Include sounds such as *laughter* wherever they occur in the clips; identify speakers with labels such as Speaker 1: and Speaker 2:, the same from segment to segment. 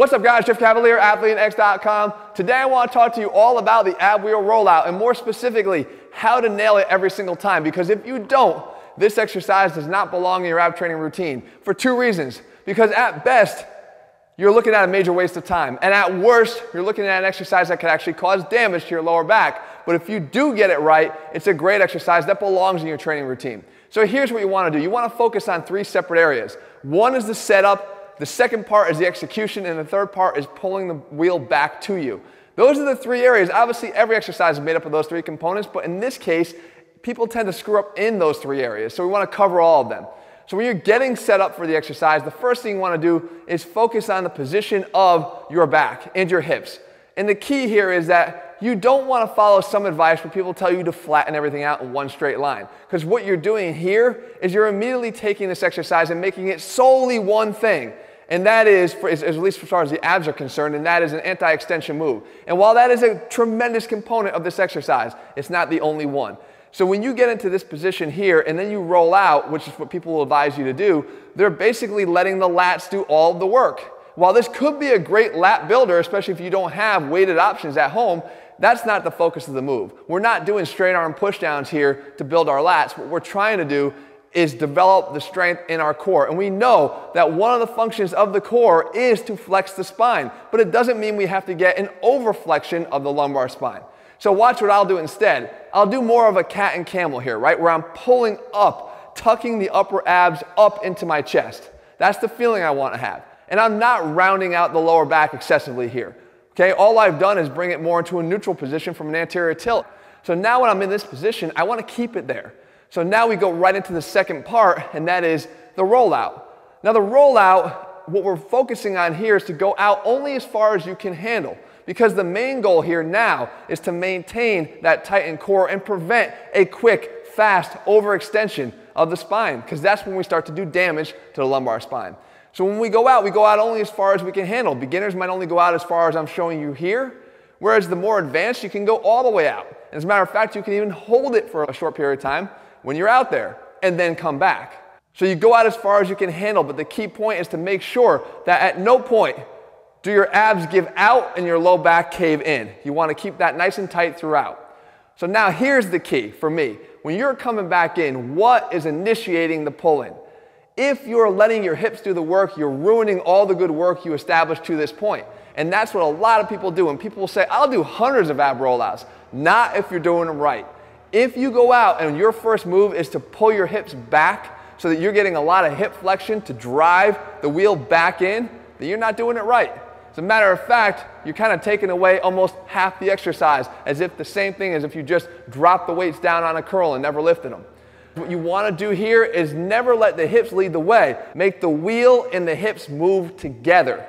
Speaker 1: What's up guys, Jeff Cavaliere, AthleanX.com. Today I want to talk to you all about the ab wheel rollout and more specifically, how to nail it every single time because if you don't, this exercise does not belong in your ab training routine for two reasons. Because at best, you're looking at a major waste of time. And at worst, you're looking at an exercise that could actually cause damage to your lower back. But if you do get it right, it's a great exercise that belongs in your training routine. So here's what you want to do. You want to focus on three separate areas. One is the setup, the second part is the execution, and the third part is pulling the wheel back to you. Those are the three areas. Obviously, every exercise is made up of those three components, but in this case, people tend to screw up in those three areas. So we want to cover all of them. So when you're getting set up for the exercise, the first thing you want to do is focus on the position of your back and your hips. And the key here is that you don't want to follow some advice where people tell you to flatten everything out in one straight line. Because what you're doing here is you're immediately taking this exercise and making it solely one thing and that is, for, at least as far as the abs are concerned, and that is an anti-extension move. And while that is a tremendous component of this exercise, it's not the only one. So when you get into this position here and then you roll out, which is what people will advise you to do, they're basically letting the lats do all the work. While this could be a great lat builder, especially if you don't have weighted options at home, that's not the focus of the move. We're not doing straight arm pushdowns here to build our lats. What we're trying to do is develop the strength in our core. And we know that one of the functions of the core is to flex the spine, but it doesn't mean we have to get an overflexion of the lumbar spine. So watch what I'll do instead. I'll do more of a cat and camel here, right? Where I'm pulling up, tucking the upper abs up into my chest. That's the feeling I want to have. And I'm not rounding out the lower back excessively here. Okay, all I've done is bring it more into a neutral position from an anterior tilt. So now when I'm in this position, I want to keep it there. So now we go right into the second part, and that is the rollout. Now, the rollout, what we're focusing on here is to go out only as far as you can handle. Because the main goal here now is to maintain that tightened core and prevent a quick, fast overextension of the spine, because that's when we start to do damage to the lumbar spine. So when we go out, we go out only as far as we can handle. Beginners might only go out as far as I'm showing you here, whereas the more advanced, you can go all the way out. As a matter of fact, you can even hold it for a short period of time when you're out there and then come back. So you go out as far as you can handle, but the key point is to make sure that at no point do your abs give out and your low back cave in. You want to keep that nice and tight throughout. So now here's the key for me. When you're coming back in, what is initiating the pull in? If you're letting your hips do the work, you're ruining all the good work you established to this point. And that's what a lot of people do. And people will say, I'll do hundreds of ab rollouts. Not if you're doing them right. If you go out and your first move is to pull your hips back so that you're getting a lot of hip flexion to drive the wheel back in, then you're not doing it right. As a matter of fact, you're kind of taking away almost half the exercise as if the same thing as if you just dropped the weights down on a curl and never lifted them. What you want to do here is never let the hips lead the way. Make the wheel and the hips move together.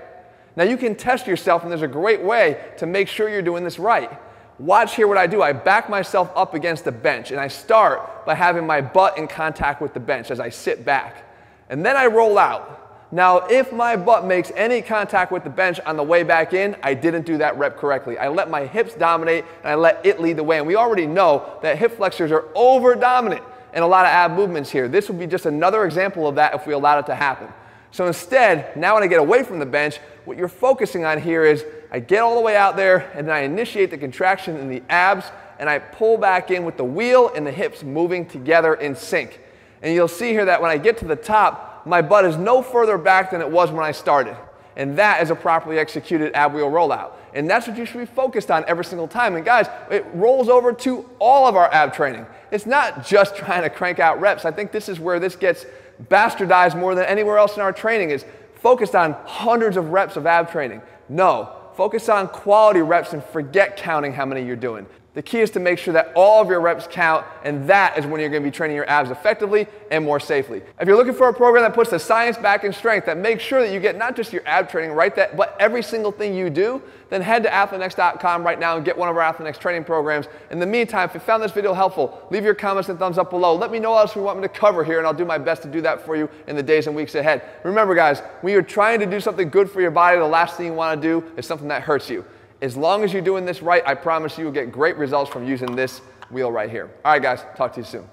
Speaker 1: Now you can test yourself and there's a great way to make sure you're doing this right. Watch here what I do. I back myself up against the bench and I start by having my butt in contact with the bench as I sit back. And then I roll out. Now, if my butt makes any contact with the bench on the way back in, I didn't do that rep correctly. I let my hips dominate and I let it lead the way. And we already know that hip flexors are over dominant in a lot of ab movements here. This would be just another example of that if we allowed it to happen. So instead, now when I get away from the bench, what you're focusing on here is I get all the way out there and then I initiate the contraction in the abs and I pull back in with the wheel and the hips moving together in sync. And you'll see here that when I get to the top, my butt is no further back than it was when I started. And that is a properly executed ab wheel rollout. And that's what you should be focused on every single time. And guys, it rolls over to all of our ab training. It's not just *laughs* trying to crank out reps. I think this is where this gets bastardized more than anywhere else in our training is focused on hundreds of reps of ab training. No, focus on quality reps and forget counting how many you're doing. The key is to make sure that all of your reps count, and that is when you're going to be training your abs effectively and more safely. If you're looking for a program that puts the science back in strength, that makes sure that you get not just your ab training right, that, but every single thing you do, then head to AthleanX.com right now and get one of our AthleanX training programs. In the meantime, if you found this video helpful, leave your comments and thumbs up below. Let me know what else you want me to cover here, and I'll do my best to do that for you in the days and weeks ahead. Remember, guys, when you're trying to do something good for your body, the last thing you want to do is something that hurts you. As long as you're doing this right, I promise you will get great results from using this wheel right here. All right, guys, talk to you soon.